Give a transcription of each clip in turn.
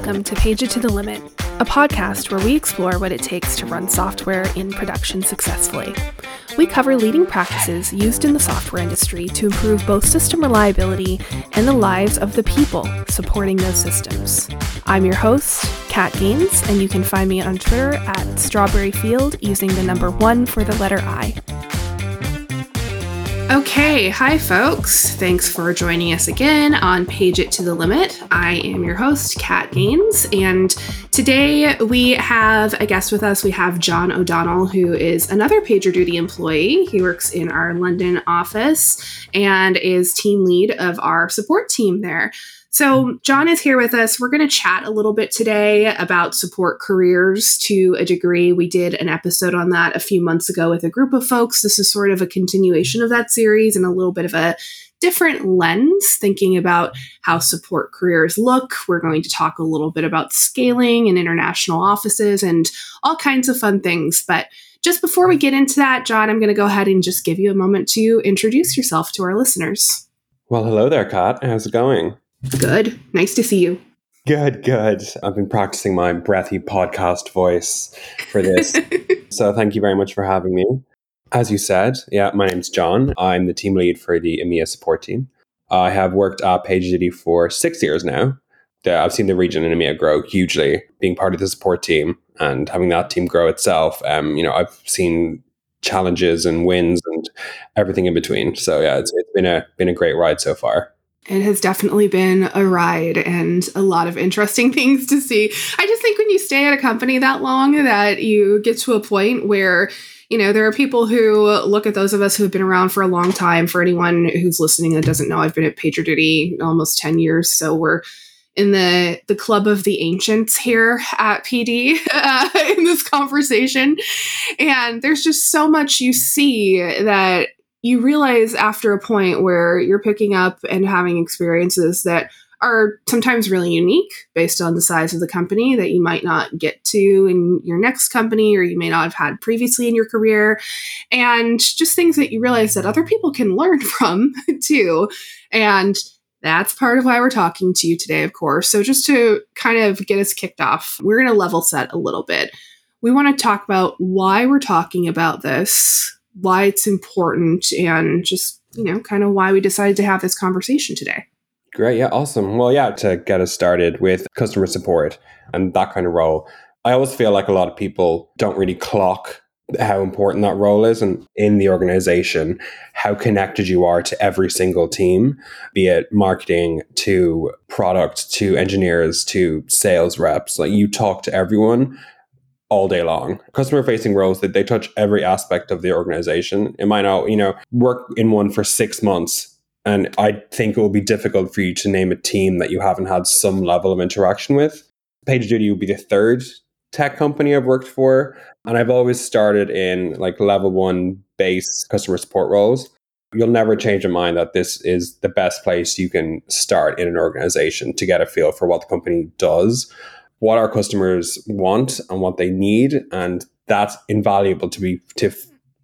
Welcome to Page It to the Limit, a podcast where we explore what it takes to run software in production successfully. We cover leading practices used in the software industry to improve both system reliability and the lives of the people supporting those systems. I'm your host, Kat Gaines, and you can find me on Twitter at Strawberry Field using the number one for the letter I. Okay, hi folks. Thanks for joining us again on Page It to the Limit. I am your host, Kat Gaines, and today we have a guest with us. We have John O'Donnell, who is another PagerDuty employee. He works in our London office and is team lead of our support team there. So, John is here with us. We're going to chat a little bit today about support careers to a degree. We did an episode on that a few months ago with a group of folks. This is sort of a continuation of that series and a little bit of a different lens, thinking about how support careers look. We're going to talk a little bit about scaling and international offices and all kinds of fun things. But just before we get into that, John, I'm going to go ahead and just give you a moment to introduce yourself to our listeners. Well, hello there, Kat. How's it going? Good. Nice to see you. Good, good. I've been practicing my breathy podcast voice for this. so thank you very much for having me. As you said, yeah, my name's John. I'm the team lead for the EMEA support team. I have worked at PagerDuty for six years now. I've seen the region in EMEA grow hugely, being part of the support team and having that team grow itself. Um, you know, I've seen challenges and wins and everything in between. So yeah, it's, it's been a been a great ride so far. It has definitely been a ride and a lot of interesting things to see. I just think when you stay at a company that long that you get to a point where you know, there are people who look at those of us who have been around for a long time. For anyone who's listening that doesn't know, I've been at PagerDuty almost 10 years. So we're in the the club of the ancients here at PD uh, in this conversation. And there's just so much you see that you realize after a point where you're picking up and having experiences that are sometimes really unique based on the size of the company that you might not get to in your next company or you may not have had previously in your career. And just things that you realize that other people can learn from too. And that's part of why we're talking to you today, of course. So, just to kind of get us kicked off, we're going to level set a little bit. We want to talk about why we're talking about this, why it's important and just, you know, kind of why we decided to have this conversation today. Great. Yeah. Awesome. Well, yeah, to get us started with customer support and that kind of role, I always feel like a lot of people don't really clock how important that role is and in the organization, how connected you are to every single team, be it marketing to product to engineers to sales reps. Like you talk to everyone all day long. Customer facing roles that they touch every aspect of the organization. It might not, you know, work in one for six months. And I think it will be difficult for you to name a team that you haven't had some level of interaction with. PagerDuty would be the third tech company I've worked for. And I've always started in like level one base customer support roles. You'll never change your mind that this is the best place you can start in an organization to get a feel for what the company does what our customers want and what they need and that's invaluable to be to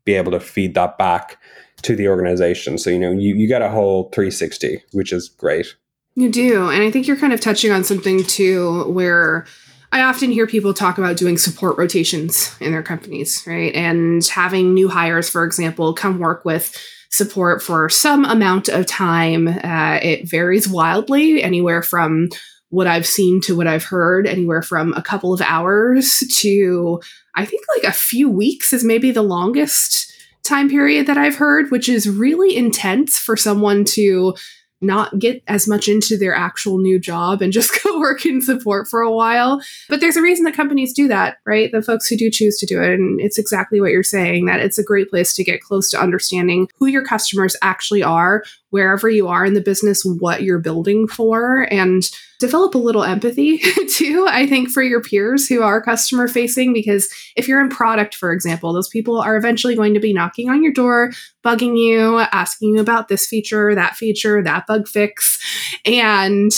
be able to feed that back to the organization so you know you, you get a whole 360 which is great you do and i think you're kind of touching on something too where I often hear people talk about doing support rotations in their companies, right? And having new hires, for example, come work with support for some amount of time. Uh, it varies wildly, anywhere from what I've seen to what I've heard, anywhere from a couple of hours to I think like a few weeks is maybe the longest time period that I've heard, which is really intense for someone to not get as much into their actual new job and just go work in support for a while. But there's a reason that companies do that, right? The folks who do choose to do it. And it's exactly what you're saying that it's a great place to get close to understanding who your customers actually are, wherever you are in the business, what you're building for, and develop a little empathy too, I think, for your peers who are customer facing. Because if you're in product, for example, those people are eventually going to be knocking on your door, bugging you, asking you about this feature, that feature, that bug fix. And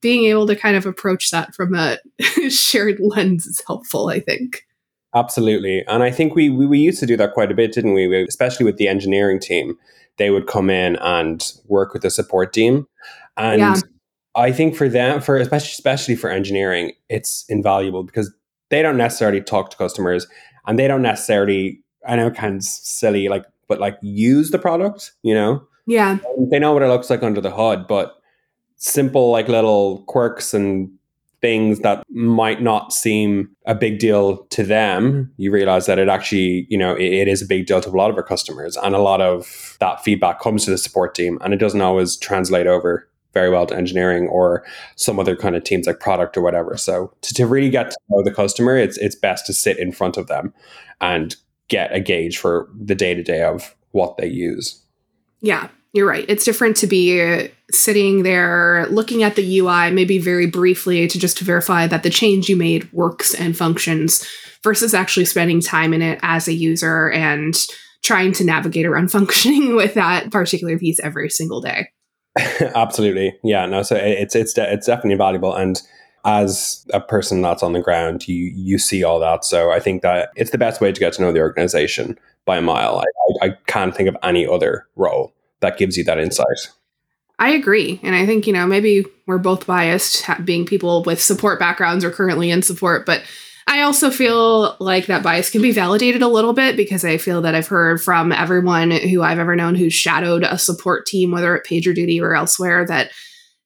being able to kind of approach that from a shared lens is helpful, I think. Absolutely. And I think we, we, we used to do that quite a bit, didn't we? Especially with the engineering team. They would come in and work with the support team. And yeah I think for them, for especially especially for engineering, it's invaluable because they don't necessarily talk to customers and they don't necessarily. I know, kind of silly, like, but like use the product. You know, yeah, they know what it looks like under the hood, but simple like little quirks and things that might not seem a big deal to them, you realize that it actually, you know, it, it is a big deal to a lot of our customers. And a lot of that feedback comes to the support team and it doesn't always translate over very well to engineering or some other kind of teams like product or whatever. So to, to really get to know the customer, it's it's best to sit in front of them and get a gauge for the day to day of what they use. Yeah, you're right. It's different to be sitting there looking at the UI, maybe very briefly to just verify that the change you made works and functions versus actually spending time in it as a user and trying to navigate around functioning with that particular piece every single day. Absolutely. Yeah, no, so it's it's it's definitely valuable and as a person that's on the ground, you you see all that. So I think that it's the best way to get to know the organization by a mile. I, I, I can't think of any other role that gives you that insight. I agree. And I think, you know, maybe we're both biased being people with support backgrounds or currently in support, but I also feel like that bias can be validated a little bit because I feel that I've heard from everyone who I've ever known who's shadowed a support team, whether at PagerDuty or elsewhere, that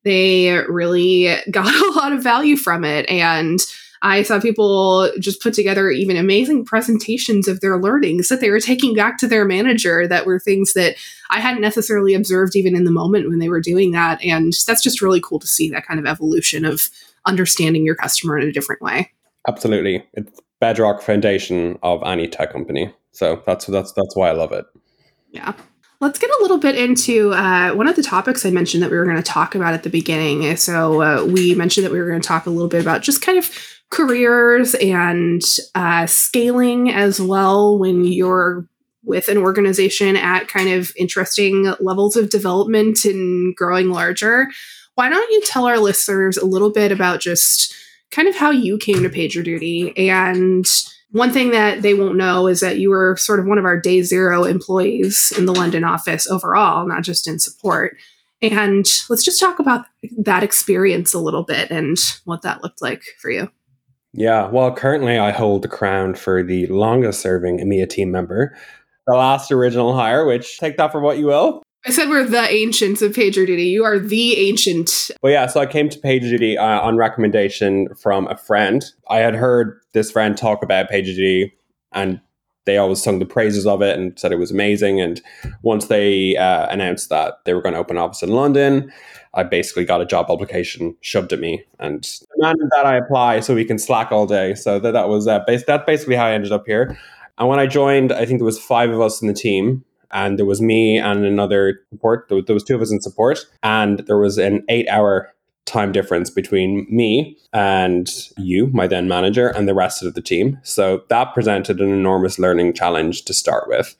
they really got a lot of value from it. And I saw people just put together even amazing presentations of their learnings that they were taking back to their manager that were things that I hadn't necessarily observed even in the moment when they were doing that. And that's just really cool to see that kind of evolution of understanding your customer in a different way. Absolutely. It's bedrock foundation of any tech company. So that's that's that's why I love it. Yeah. Let's get a little bit into uh, one of the topics I mentioned that we were going to talk about at the beginning. So, uh, we mentioned that we were going to talk a little bit about just kind of careers and uh, scaling as well when you're with an organization at kind of interesting levels of development and growing larger. Why don't you tell our listeners a little bit about just kind of how you came to PagerDuty? And one thing that they won't know is that you were sort of one of our day zero employees in the London office overall, not just in support. And let's just talk about that experience a little bit and what that looked like for you. Yeah, well, currently I hold the crown for the longest serving EMEA team member, the last original hire, which take that for what you will. I said we're the ancients of PagerDuty. You are the ancient. Well, yeah, so I came to PagerDuty uh, on recommendation from a friend. I had heard this friend talk about PagerDuty and they always sung the praises of it and said it was amazing. And once they uh, announced that they were going to open office in London, I basically got a job application shoved at me and demanded that I apply so we can slack all day. So that, that was uh, bas- that's basically how I ended up here. And when I joined, I think there was five of us in the team, and there was me and another support. There was two of us in support, and there was an eight-hour time difference between me and you, my then manager, and the rest of the team. So that presented an enormous learning challenge to start with.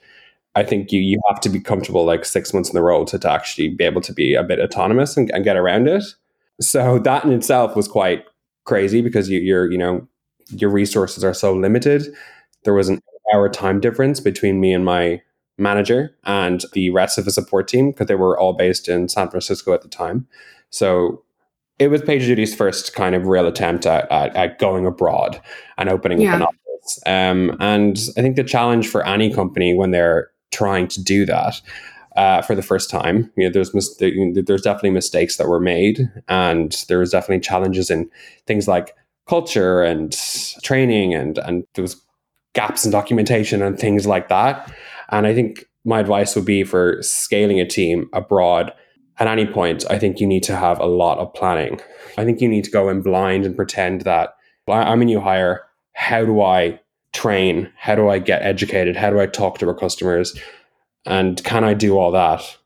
I think you you have to be comfortable like six months in the role to, to actually be able to be a bit autonomous and, and get around it. So that in itself was quite crazy because you, you're you know your resources are so limited. There was an hour time difference between me and my manager and the rest of the support team because they were all based in San Francisco at the time. So it was PagerDuty's first kind of real attempt at, at, at going abroad and opening yeah. up an office. Um, and I think the challenge for any company when they're trying to do that uh, for the first time, you know, there's mis- there's definitely mistakes that were made, and there was definitely challenges in things like culture and training, and and there was gaps in documentation and things like that. And I think my advice would be for scaling a team abroad at any point, I think you need to have a lot of planning. I think you need to go in blind and pretend that I'm a new hire. How do I train? How do I get educated? How do I talk to our customers? And can I do all that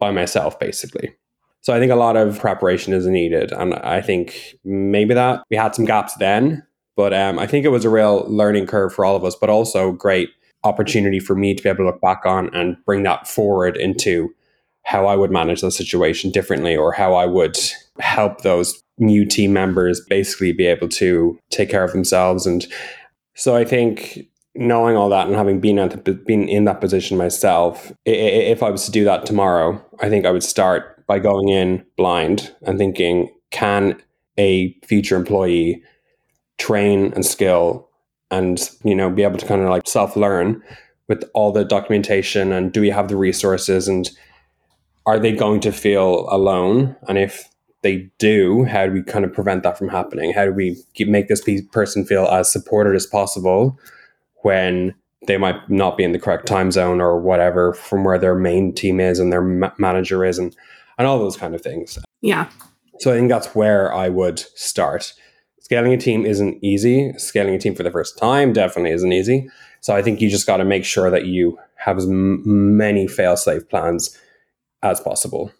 by myself, basically? So I think a lot of preparation is needed. And I think maybe that we had some gaps then, but um, I think it was a real learning curve for all of us, but also great opportunity for me to be able to look back on and bring that forward into how I would manage the situation differently or how I would help those new team members basically be able to take care of themselves. And so I think knowing all that and having been at the, been in that position myself, if I was to do that tomorrow, I think I would start by going in blind and thinking, can a future employee train and skill and you know be able to kind of like self learn with all the documentation and do we have the resources and are they going to feel alone? And if they do how do we kind of prevent that from happening? How do we keep, make this person feel as supported as possible when they might not be in the correct time zone or whatever from where their main team is and their ma- manager is and and all those kind of things? Yeah. So i think that's where i would start scaling a team isn't easy. Scaling a team for the first time definitely isn't easy. So I think you just got to make sure that you have as m- many fail-safe plans as possible.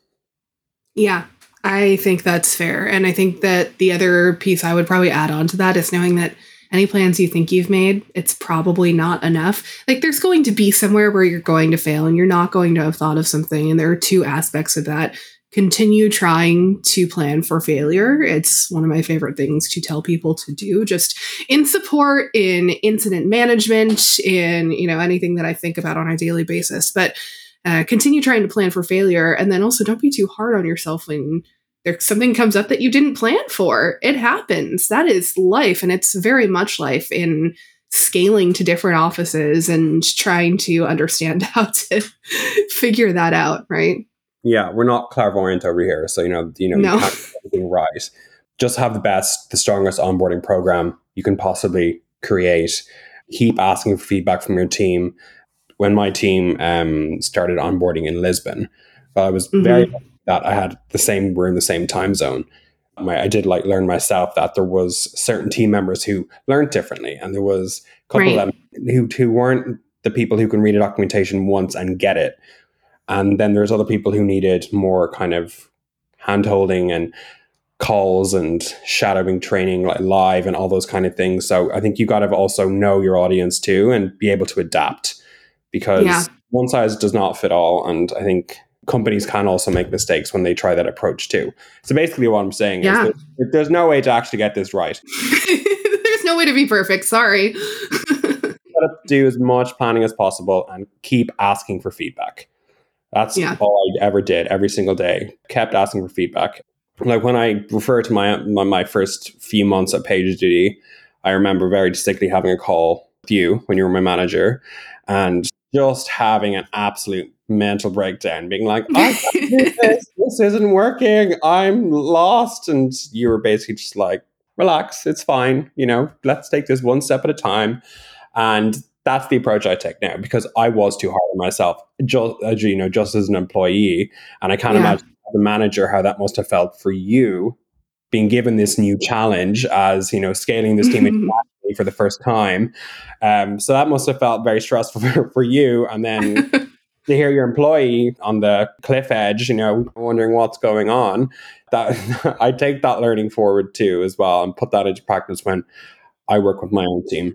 Yeah, I think that's fair. And I think that the other piece I would probably add on to that is knowing that any plans you think you've made, it's probably not enough. Like there's going to be somewhere where you're going to fail and you're not going to have thought of something. And there are two aspects of that continue trying to plan for failure. It's one of my favorite things to tell people to do just in support in incident management in, you know, anything that I think about on a daily basis. But uh, continue trying to plan for failure and then also don't be too hard on yourself when there something comes up that you didn't plan for. It happens. That is life and it's very much life in scaling to different offices and trying to understand how to figure that out, right? Yeah, we're not clairvoyant over here, so you know, you know, no. you can't everything right. Just have the best, the strongest onboarding program you can possibly create. Keep asking for feedback from your team. When my team um, started onboarding in Lisbon, but I was mm-hmm. very that I had the same. We're in the same time zone. My, I did like learn myself that there was certain team members who learned differently, and there was a couple right. of them who who weren't the people who can read a documentation once and get it and then there's other people who needed more kind of hand holding and calls and shadowing training like live and all those kind of things. So I think you got to also know your audience too and be able to adapt because yeah. one size does not fit all. And I think companies can also make mistakes when they try that approach too. So basically what I'm saying yeah. is that there's no way to actually get this right. there's no way to be perfect. Sorry. do as much planning as possible and keep asking for feedback. That's yeah. all I ever did every single day. Kept asking for feedback. Like when I refer to my my, my first few months at PagerDuty, I remember very distinctly having a call with you when you were my manager and just having an absolute mental breakdown, being like, this, this isn't working. I'm lost. And you were basically just like, relax, it's fine. You know, let's take this one step at a time. And that's the approach I take now because I was too hard on myself, just you know, just as an employee, and I can't yeah. imagine as a manager how that must have felt for you being given this new challenge as you know scaling this team for the first time. Um, so that must have felt very stressful for, for you, and then. to hear your employee on the cliff edge, you know, wondering what's going on, that I take that learning forward too as well and put that into practice when I work with my own team.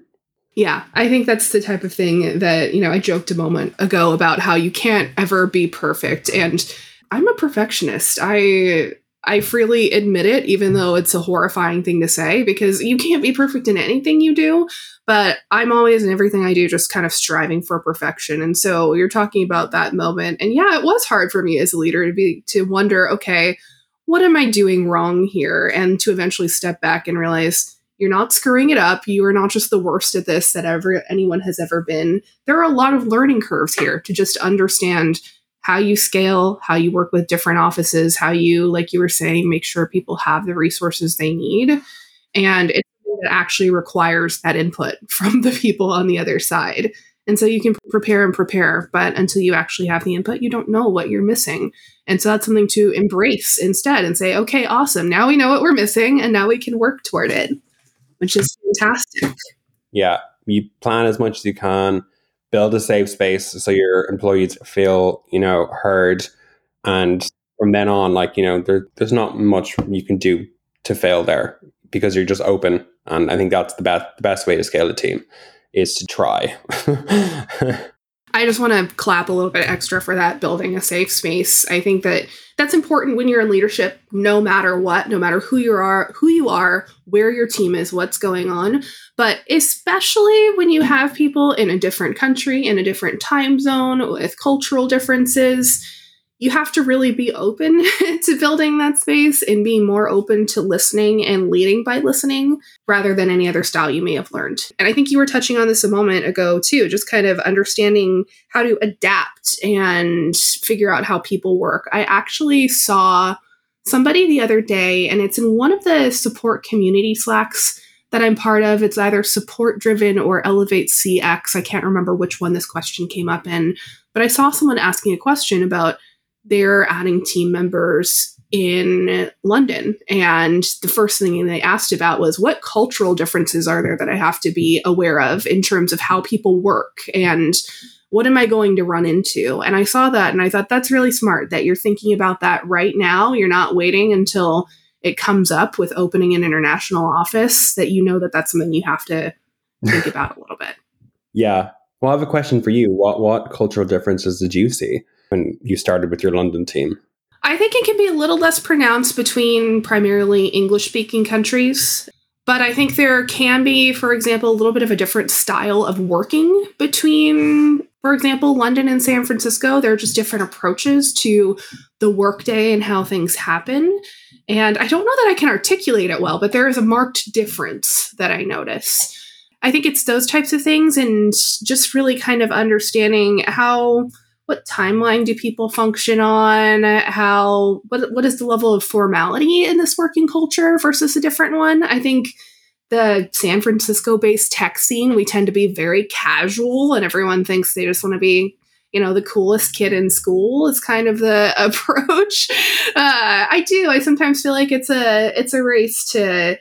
Yeah, I think that's the type of thing that, you know, I joked a moment ago about how you can't ever be perfect and I'm a perfectionist. I I freely admit it even though it's a horrifying thing to say because you can't be perfect in anything you do, but I'm always in everything I do just kind of striving for perfection. And so you're talking about that moment and yeah, it was hard for me as a leader to be to wonder, okay, what am I doing wrong here and to eventually step back and realize you're not screwing it up. You are not just the worst at this that ever anyone has ever been. There are a lot of learning curves here to just understand how you scale, how you work with different offices, how you, like you were saying, make sure people have the resources they need. And it actually requires that input from the people on the other side. And so you can prepare and prepare, but until you actually have the input, you don't know what you're missing. And so that's something to embrace instead and say, okay, awesome. Now we know what we're missing and now we can work toward it which is fantastic. Yeah, you plan as much as you can, build a safe space so your employees feel, you know, heard. And from then on, like, you know, there, there's not much you can do to fail there because you're just open. And I think that's the best, the best way to scale a team is to try. I just want to clap a little bit extra for that building a safe space. I think that that's important when you're in leadership no matter what, no matter who you are, who you are, where your team is, what's going on, but especially when you have people in a different country, in a different time zone with cultural differences, you have to really be open to building that space and being more open to listening and leading by listening rather than any other style you may have learned. And I think you were touching on this a moment ago too, just kind of understanding how to adapt and figure out how people work. I actually saw somebody the other day, and it's in one of the support community Slacks that I'm part of. It's either support driven or elevate CX. I can't remember which one this question came up in, but I saw someone asking a question about they're adding team members in London. And the first thing they asked about was what cultural differences are there that I have to be aware of in terms of how people work and what am I going to run into? And I saw that and I thought that's really smart that you're thinking about that right now. You're not waiting until it comes up with opening an international office that you know that that's something you have to think about a little bit. Yeah. Well, I have a question for you. What what cultural differences did you see when you started with your London team? I think it can be a little less pronounced between primarily English speaking countries. But I think there can be, for example, a little bit of a different style of working between, for example, London and San Francisco. There are just different approaches to the workday and how things happen. And I don't know that I can articulate it well, but there is a marked difference that I notice. I think it's those types of things and just really kind of understanding how what timeline do people function on? How what what is the level of formality in this working culture versus a different one? I think the san francisco based tech scene we tend to be very casual and everyone thinks they just want to be you know the coolest kid in school is kind of the approach. Uh, i do i sometimes feel like it's a it's a race to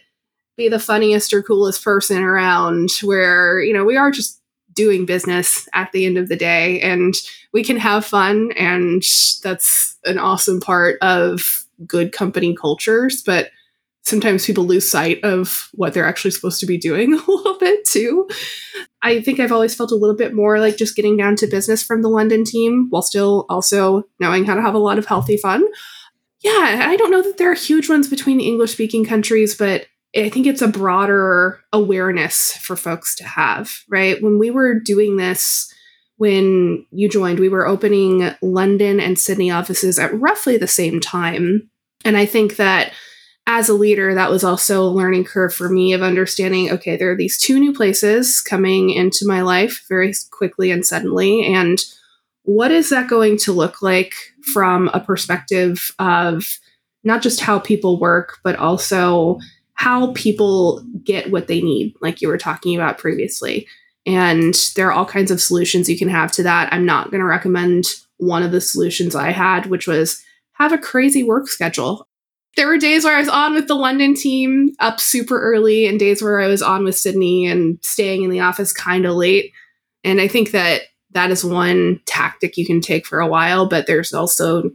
be the funniest or coolest person around where you know we are just doing business at the end of the day and we can have fun and that's an awesome part of good company cultures but sometimes people lose sight of what they're actually supposed to be doing a little bit too. I think i've always felt a little bit more like just getting down to business from the london team while still also knowing how to have a lot of healthy fun. Yeah i don't know that there are huge ones between english speaking countries but I think it's a broader awareness for folks to have, right? When we were doing this, when you joined, we were opening London and Sydney offices at roughly the same time. And I think that as a leader, that was also a learning curve for me of understanding okay, there are these two new places coming into my life very quickly and suddenly. And what is that going to look like from a perspective of not just how people work, but also how people get what they need, like you were talking about previously. And there are all kinds of solutions you can have to that. I'm not going to recommend one of the solutions I had, which was have a crazy work schedule. There were days where I was on with the London team up super early, and days where I was on with Sydney and staying in the office kind of late. And I think that that is one tactic you can take for a while, but there's also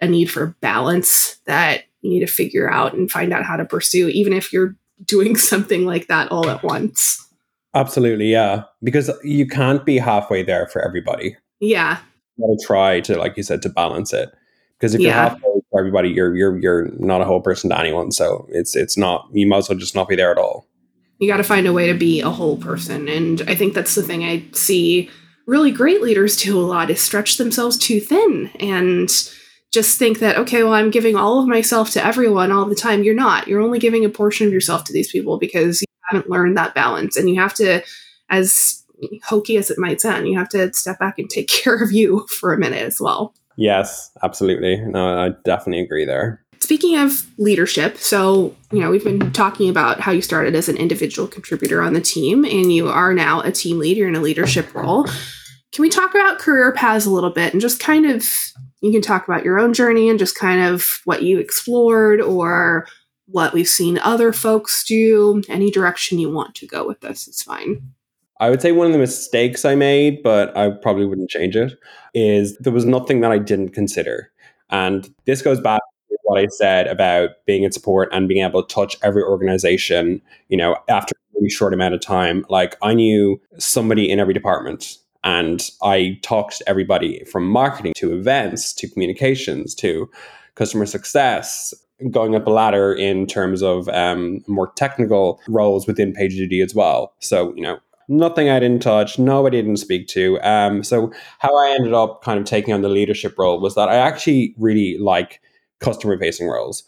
a need for balance that you need to figure out and find out how to pursue, even if you're doing something like that all at once. Absolutely, yeah. Because you can't be halfway there for everybody. Yeah. You gotta try to, like you said, to balance it. Because if you're halfway for everybody, you're you're you're not a whole person to anyone. So it's it's not you might as well just not be there at all. You gotta find a way to be a whole person. And I think that's the thing I see really great leaders do a lot is stretch themselves too thin and just think that okay well i'm giving all of myself to everyone all the time. You're not. You're only giving a portion of yourself to these people because you haven't learned that balance. And you have to as hokey as it might sound you have to step back and take care of you for a minute as well. Yes absolutely. No i definitely agree there. Speaking of leadership so you know we've been talking about how you started as an individual contributor on the team and you are now a team leader in a leadership role. Can we talk about career paths a little bit and just kind of you can talk about your own journey and just kind of what you explored or what we've seen other folks do. Any direction you want to go with this is fine. I would say one of the mistakes I made, but I probably wouldn't change it, is there was nothing that I didn't consider. And this goes back to what I said about being in support and being able to touch every organization, you know, after a really short amount of time. Like I knew somebody in every department and I talked to everybody from marketing to events to communications to customer success, going up a ladder in terms of um, more technical roles within PagerDuty as well. So, you know, nothing I didn't touch, nobody didn't speak to. Um, so how I ended up kind of taking on the leadership role was that I actually really like customer facing roles.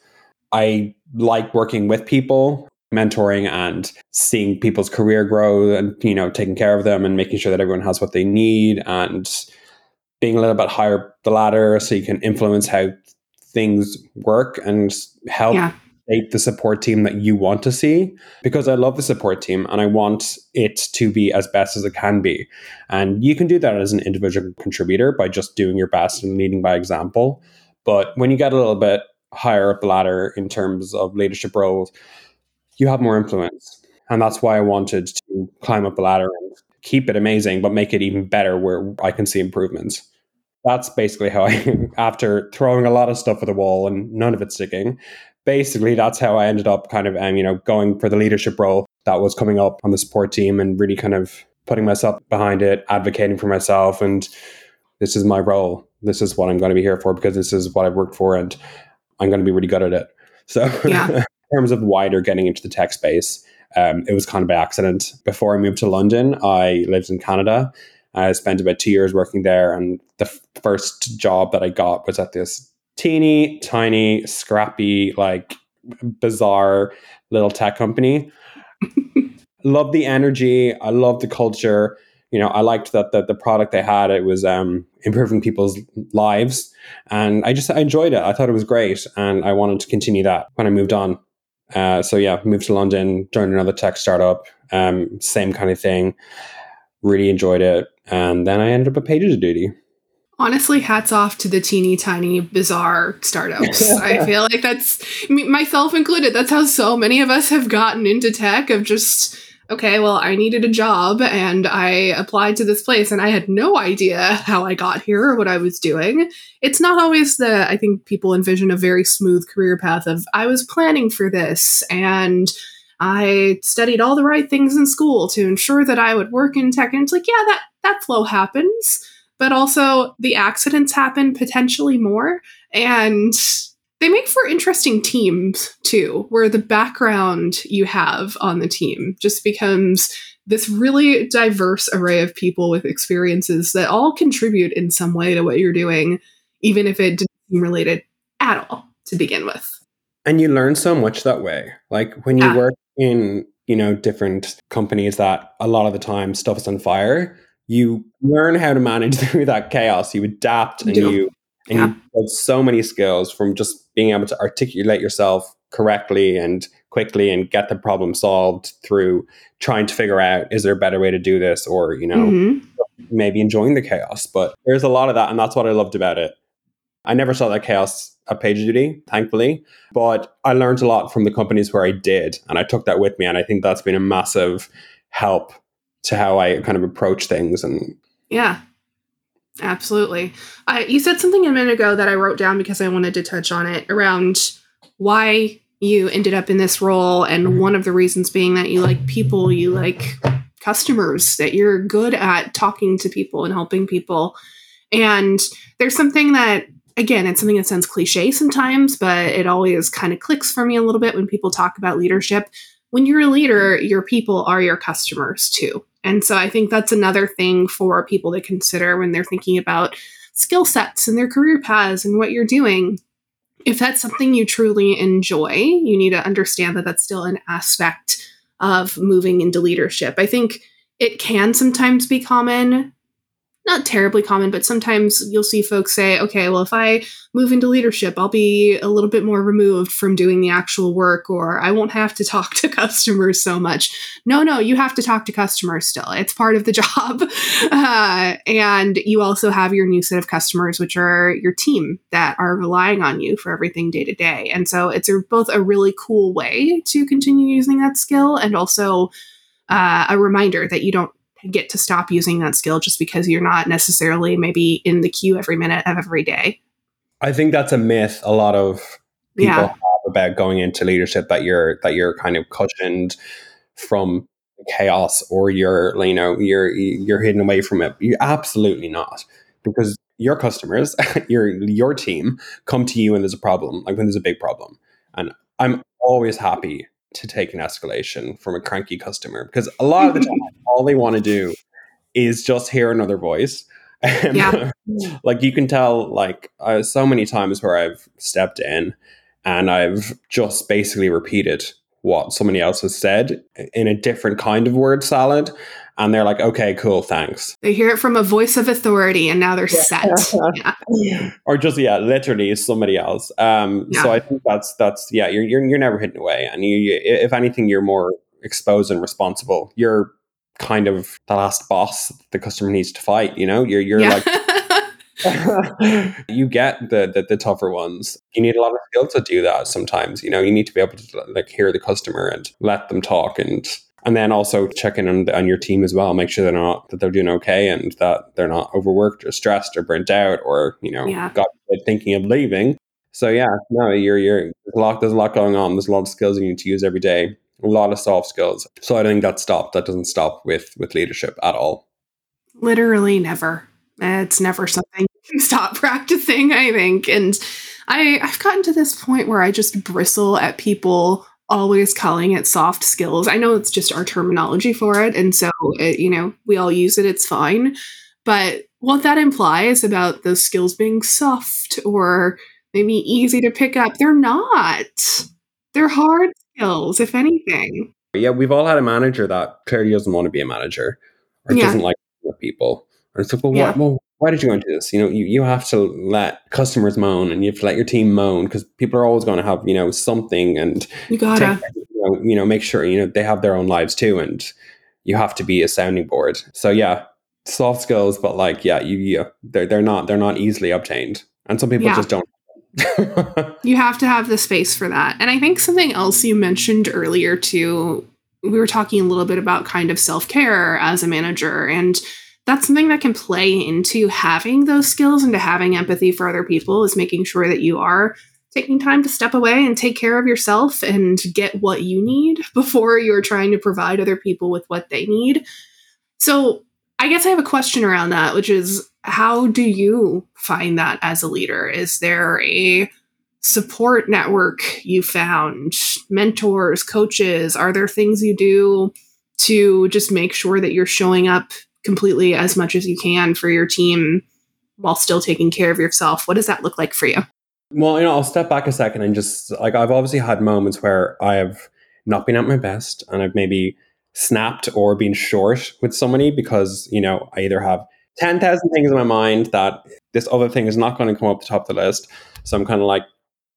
I like working with people, mentoring and seeing people's career grow and you know taking care of them and making sure that everyone has what they need and being a little bit higher the ladder so you can influence how things work and help yeah. the support team that you want to see because I love the support team and I want it to be as best as it can be. And you can do that as an individual contributor by just doing your best and leading by example. But when you get a little bit higher up the ladder in terms of leadership roles, you have more influence. And that's why I wanted to climb up the ladder and keep it amazing, but make it even better where I can see improvements. That's basically how I, after throwing a lot of stuff at the wall and none of it sticking, basically that's how I ended up kind of, um, you know, going for the leadership role that was coming up on the support team and really kind of putting myself behind it, advocating for myself. And this is my role. This is what I'm going to be here for because this is what I've worked for and I'm going to be really good at it. So, yeah. terms of wider getting into the tech space, um, it was kind of by accident. Before I moved to London, I lived in Canada. I spent about two years working there, and the f- first job that I got was at this teeny tiny, scrappy, like bizarre little tech company. love the energy. I love the culture. You know, I liked that the, the product they had, it was um, improving people's lives. And I just I enjoyed it. I thought it was great. And I wanted to continue that when I moved on. Uh, so yeah, moved to London, joined another tech startup, um, same kind of thing. Really enjoyed it, and then I ended up at PagerDuty. Honestly, hats off to the teeny tiny bizarre startups. I feel like that's me myself included. That's how so many of us have gotten into tech of just okay, well, I needed a job and I applied to this place and I had no idea how I got here or what I was doing. It's not always the, I think people envision a very smooth career path of, I was planning for this and I studied all the right things in school to ensure that I would work in tech. And it's like, yeah, that, that flow happens. But also the accidents happen potentially more. And they make for interesting teams too, where the background you have on the team just becomes this really diverse array of people with experiences that all contribute in some way to what you're doing, even if it didn't seem related at all to begin with. And you learn so much that way. Like when you yeah. work in, you know, different companies that a lot of the time stuff is on fire, you learn how to manage through that chaos. You adapt and you and yeah. you build so many skills from just being able to articulate yourself correctly and quickly and get the problem solved through trying to figure out is there a better way to do this? Or you know mm-hmm. maybe enjoying the chaos. But there's a lot of that and that's what i loved about it. I never saw that chaos at pagerduty thankfully. But i learned a lot from the companies where i did and i took that with me and i think that's been a massive help to how i kind of approach things and yeah Absolutely. Uh, you said something a minute ago that I wrote down because I wanted to touch on it around why you ended up in this role. And mm-hmm. one of the reasons being that you like people, you like customers, that you're good at talking to people and helping people. And there's something that, again, it's something that sounds cliche sometimes, but it always kind of clicks for me a little bit when people talk about leadership. When you're a leader, your people are your customers too. And so I think that's another thing for people to consider when they're thinking about skill sets and their career paths and what you're doing. If that's something you truly enjoy, you need to understand that that's still an aspect of moving into leadership. I think it can sometimes be common not terribly common, but sometimes you'll see folks say, okay, well, if I move into leadership, I'll be a little bit more removed from doing the actual work, or I won't have to talk to customers so much. No, no, you have to talk to customers still. It's part of the job. Uh, and you also have your new set of customers, which are your team that are relying on you for everything day to day. And so it's a, both a really cool way to continue using that skill and also uh, a reminder that you don't get to stop using that skill just because you're not necessarily maybe in the queue every minute of every day. I think that's a myth a lot of people yeah. have about going into leadership that you're that you're kind of cushioned from chaos or you're you know you're you're hidden away from it. You absolutely not because your customers, your your team come to you when there's a problem, like when there's a big problem. And I'm always happy to take an escalation from a cranky customer because a lot of the time, all they want to do is just hear another voice. And Yeah. like you can tell, like uh, so many times where I've stepped in and I've just basically repeated what somebody else has said in a different kind of word salad. And they're like, okay, cool, thanks. They hear it from a voice of authority and now they're set. Yeah. or just yeah, literally is somebody else. Um, so I think that's that's yeah, you're you're you're never hidden away, and you, you if anything, you're more exposed and responsible. You're kind of the last boss the customer needs to fight. You know, you're you're yeah. like you get the, the the tougher ones. You need a lot of skill to do that. Sometimes you know you need to be able to like hear the customer and let them talk and. And then also check in on, on your team as well. Make sure they're not that they're doing okay and that they're not overworked or stressed or burnt out or you know Yeah. got thinking of leaving. So yeah, no, you're you're there's a lot there's a lot going on. There's a lot of skills you need to use every day. A lot of soft skills. So I don't think that stopped. That doesn't stop with with leadership at all. Literally never. It's never something you can stop practicing, I think. And I, I've gotten to this point where I just bristle at people always calling it soft skills. I know it's just our terminology for it. And so, it, you know, we all use it, it's fine. But what that implies about those skills being soft or maybe easy to pick up, they're not. They're hard skills, if anything. Yeah, we've all had a manager that clearly doesn't want to be a manager or Yeah. doesn't like people. And it's like, well, Yeah. why, well, why did you go into this? You know, you, you have to let customers moan and you have to let your team moan because people are always going to have, you know, something and You gotta. take, you, know, you know, make sure, you know, they have their own lives too. And you have to be a sounding board. So yeah, soft skills, but like, yeah, you, you they're, they're not, they're not easily obtained. And some people Yeah. just don't. You have to have the space for that. And I think something else you mentioned earlier too, we were talking a little bit about kind of self-care as a manager and that's something that can play into having those skills and to having empathy for other people is making sure that you are taking time to step away and take care of yourself and get what you need before you're trying to provide other people with what they need. So, I guess I have a question around that, which is how do you find that as a leader? Is there a support network you found, mentors, coaches? Are there things you do to just make sure that you're showing up completely as much as you can for your team while still taking care of yourself? What does that look like for you? Well, you know, I'll step back a second and just like I've obviously had moments where I have not been at my best and I've maybe snapped or been short with somebody because, you know, I either have 10,000 things in my mind that this other thing is not going to come up the top of the list. So I'm kind of like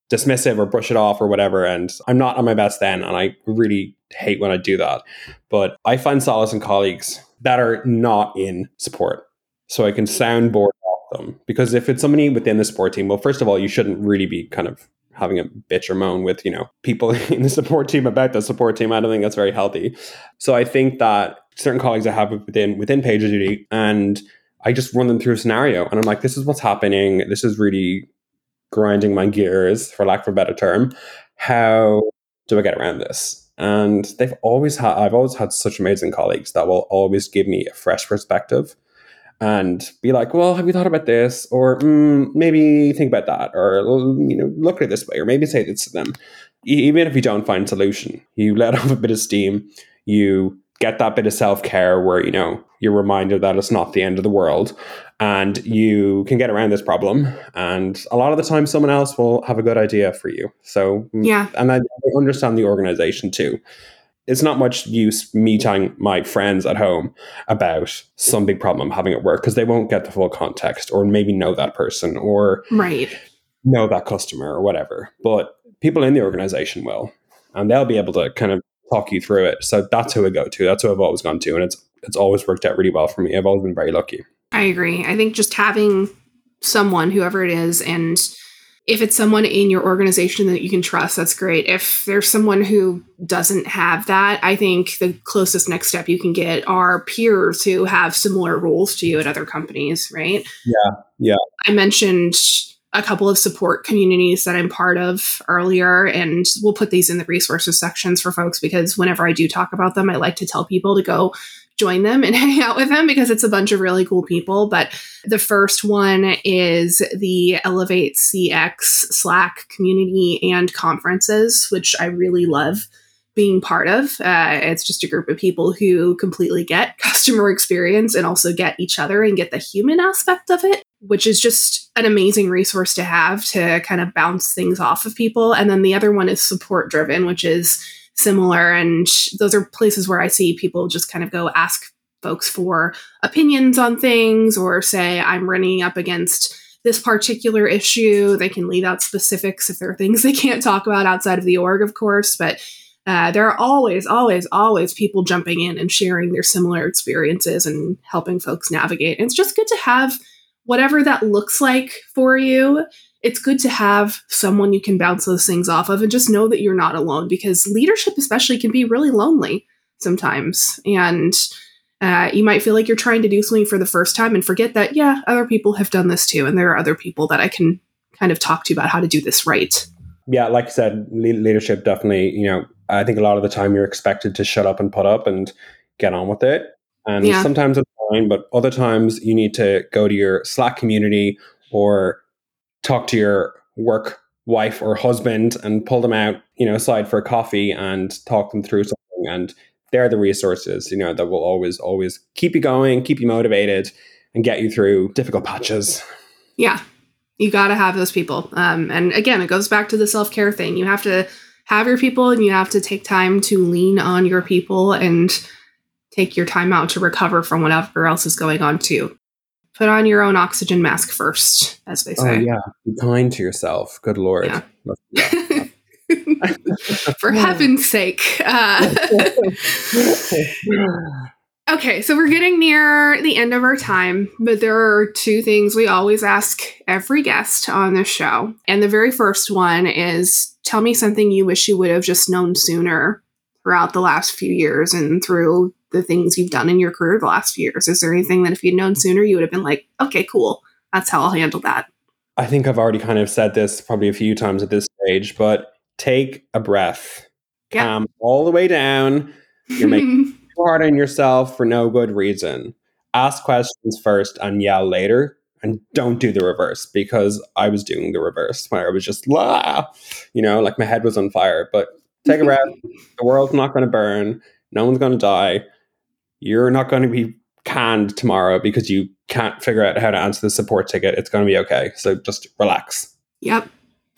dismissive or brush it off or whatever. And I'm not on my best then. And I really hate when I do that. But I find solace in colleagues that are not in support. So I can soundboard off them. Because if it's somebody within the support team, well, first of all, you shouldn't really be kind of having a bitch or moan with, you know, people in the support team about the support team. I don't think that's very healthy. So I think that certain colleagues I have within within PagerDuty and I just run them through a scenario and I'm like, this is what's happening. This is really grinding my gears, for lack of a better term. How do I get around this? And they've always had, I've always had such amazing colleagues that will always give me a fresh perspective and be like, well, have you thought about this? Or mm, maybe think about that. Or, you know, look at it this way. Or maybe say this to them. Even if you don't find solution, you let off a bit of steam, you get that bit of self care where, you know, you're reminded that it's not the end of the world and you can get around this problem. And a lot of the time, someone else will have a good idea for you. So, mm, Yeah. and I I understand the organization too. It's not much use me telling my friends at home about some big problem I'm having at work because they won't get the full context or maybe know that person or Right. know that customer or whatever. But people in the organization will, and they'll be able to kind of talk you through it. So that's who I go to. That's who I've always gone to, and it's it's always worked out really well for me. I've always been very lucky. I agree. I think just having someone, whoever it is, and if it's someone in your organization that you can trust, that's great. If there's someone who doesn't have that, I think the closest next step you can get are peers who have similar roles to you at other companies, right? Yeah, yeah. I mentioned a couple of support communities that I'm part of earlier, and we'll put these in the resources sections for folks because whenever I do talk about them, I like to tell people to go join them and hang out with them because it's a bunch of really cool people. But the first one is the Elevate CX Slack community and conferences, which I really love being part of. Uh, it's just a group of people who completely get customer experience and also get each other and get the human aspect of it, which is just an amazing resource to have to kind of bounce things off of people. And then the other one is support driven, which is similar. And those are places where I see people just kind of go ask folks for opinions on things or say, I'm running up against this particular issue. They can leave out specifics if there are things they can't talk about outside of the org, of course. But uh, there are always, always, always people jumping in and sharing their similar experiences and helping folks navigate. And it's just good to have whatever that looks like for you. It's good to have someone you can bounce those things off of and just know that you're not alone because leadership, especially, can be really lonely sometimes. And uh, you might feel like you're trying to do something for the first time and forget that, yeah, other people have done this too. And there are other people that I can kind of talk to about how to do this right. Yeah, like I said, leadership definitely, you know, I think a lot of the time you're expected to shut up and put up and get on with it. And yeah. sometimes it's fine, but other times you need to go to your Slack community or talk to your work wife or husband and pull them out, you know, aside for a coffee and talk them through something. And they're the resources, you know, that will always, always keep you going, keep you motivated, and get you through difficult patches. Yeah, you got to have those people. Um, and again, it goes back to the self care thing. You have to have your people and you have to take time to lean on your people and take your time out to recover from whatever else is going on too. Put on your own oxygen mask first, as they say. Oh, yeah. Be kind to yourself. Good Lord. Yeah. For heaven's sake. Uh, okay, so we're getting near the end of our time, but there are two things we always ask every guest on this show. And the very first one is tell me something you wish you would have just known sooner throughout the last few years and through the things you've done in your career the last few years. Is there anything that if you'd known sooner, you would have been like, okay, cool, that's how I'll handle that? I think I've already kind of said this probably a few times at this stage, but take a breath. Yep. Calm all the way down. You're making too hard on yourself for no good reason. Ask questions first and yell later. And don't do the reverse because I was doing the reverse where I was just, la, you know, like my head was on fire. But take a breath. the world's not going to burn. No one's going to die. You're not going to be canned tomorrow because you can't figure out how to answer the support ticket. It's going to be okay. So just relax. Yep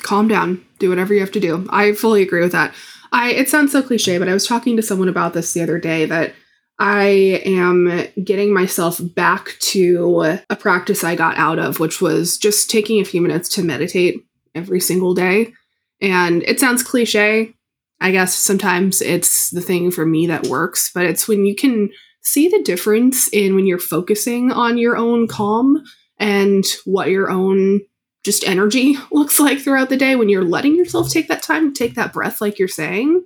calm down, do whatever you have to do. I fully agree with that. I it sounds so cliche, but I was talking to someone about this the other day that I am getting myself back to a practice I got out of, which was just taking a few minutes to meditate every single day. And it sounds cliche. I guess sometimes it's the thing for me that works, but it's when you can see the difference in when you're focusing on your own calm and what your own just energy looks like throughout the day when you're letting yourself take that time take that breath like you're saying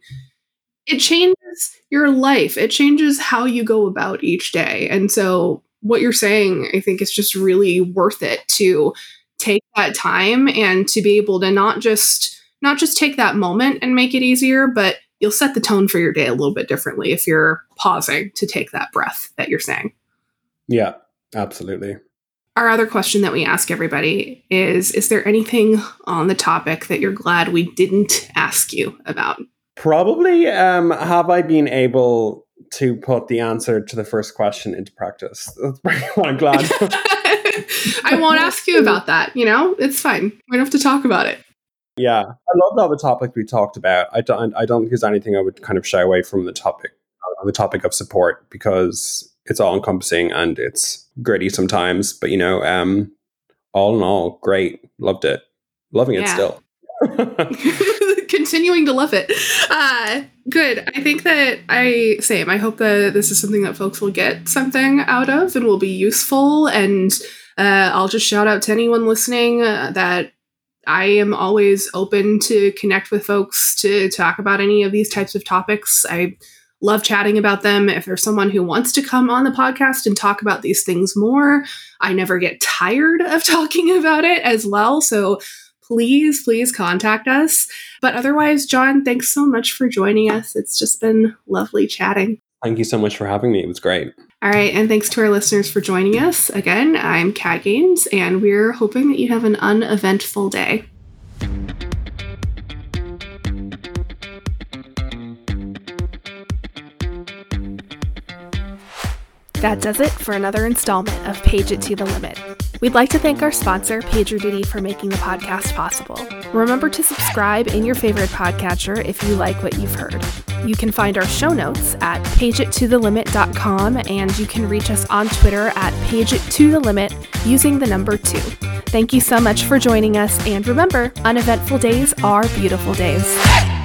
it changes your life. It changes how you go about each day. And so what you're saying i think is just really worth it to take that time and to be able to not just not just take that moment and make it easier but you'll set the tone for your day a little bit differently if you're pausing to take that breath that you're saying yeah absolutely our other question that we ask everybody is Is there anything on the topic that you're glad we didn't ask you about? Probably. Um, have I been able to put the answer to the first question into practice? That's pretty what I'm glad. I won't ask you about that. You know, it's fine. We don't have to talk about it. Yeah, I love all the topics we talked about. I don't. I don't think there's anything I would kind of shy away from the topic on the topic of support because it's all encompassing and it's gritty sometimes, but you know, um, all in all, great. Loved it. Loving it yeah. still. Continuing to love it. Uh, good. I think that I same. I hope that this is something that folks will get something out of and will be useful. And uh, I'll just shout out to anyone listening uh, that I am always open to connect with folks to talk about any of these types of topics. I love chatting about them. If there's someone who wants to come on the podcast and talk about these things more, I never get tired of talking about it as well. So please, please contact us. But otherwise, John, thanks so much for joining us. It's just been lovely chatting. Thank you so much for having me. It was great. All right, and thanks to our listeners for joining us. Again, I'm Kat Gaines, and we're hoping that you have an uneventful day. That does it for another installment of Page It to the Limit. We'd like to thank our sponsor, PagerDuty, for making the podcast possible. Remember to subscribe in your favorite podcatcher if you like what you've heard. You can find our show notes at pageittothelimit.com and you can reach us on Twitter at pageittothelimit using the number 2. Thank you so much for joining us and remember, uneventful days are beautiful days.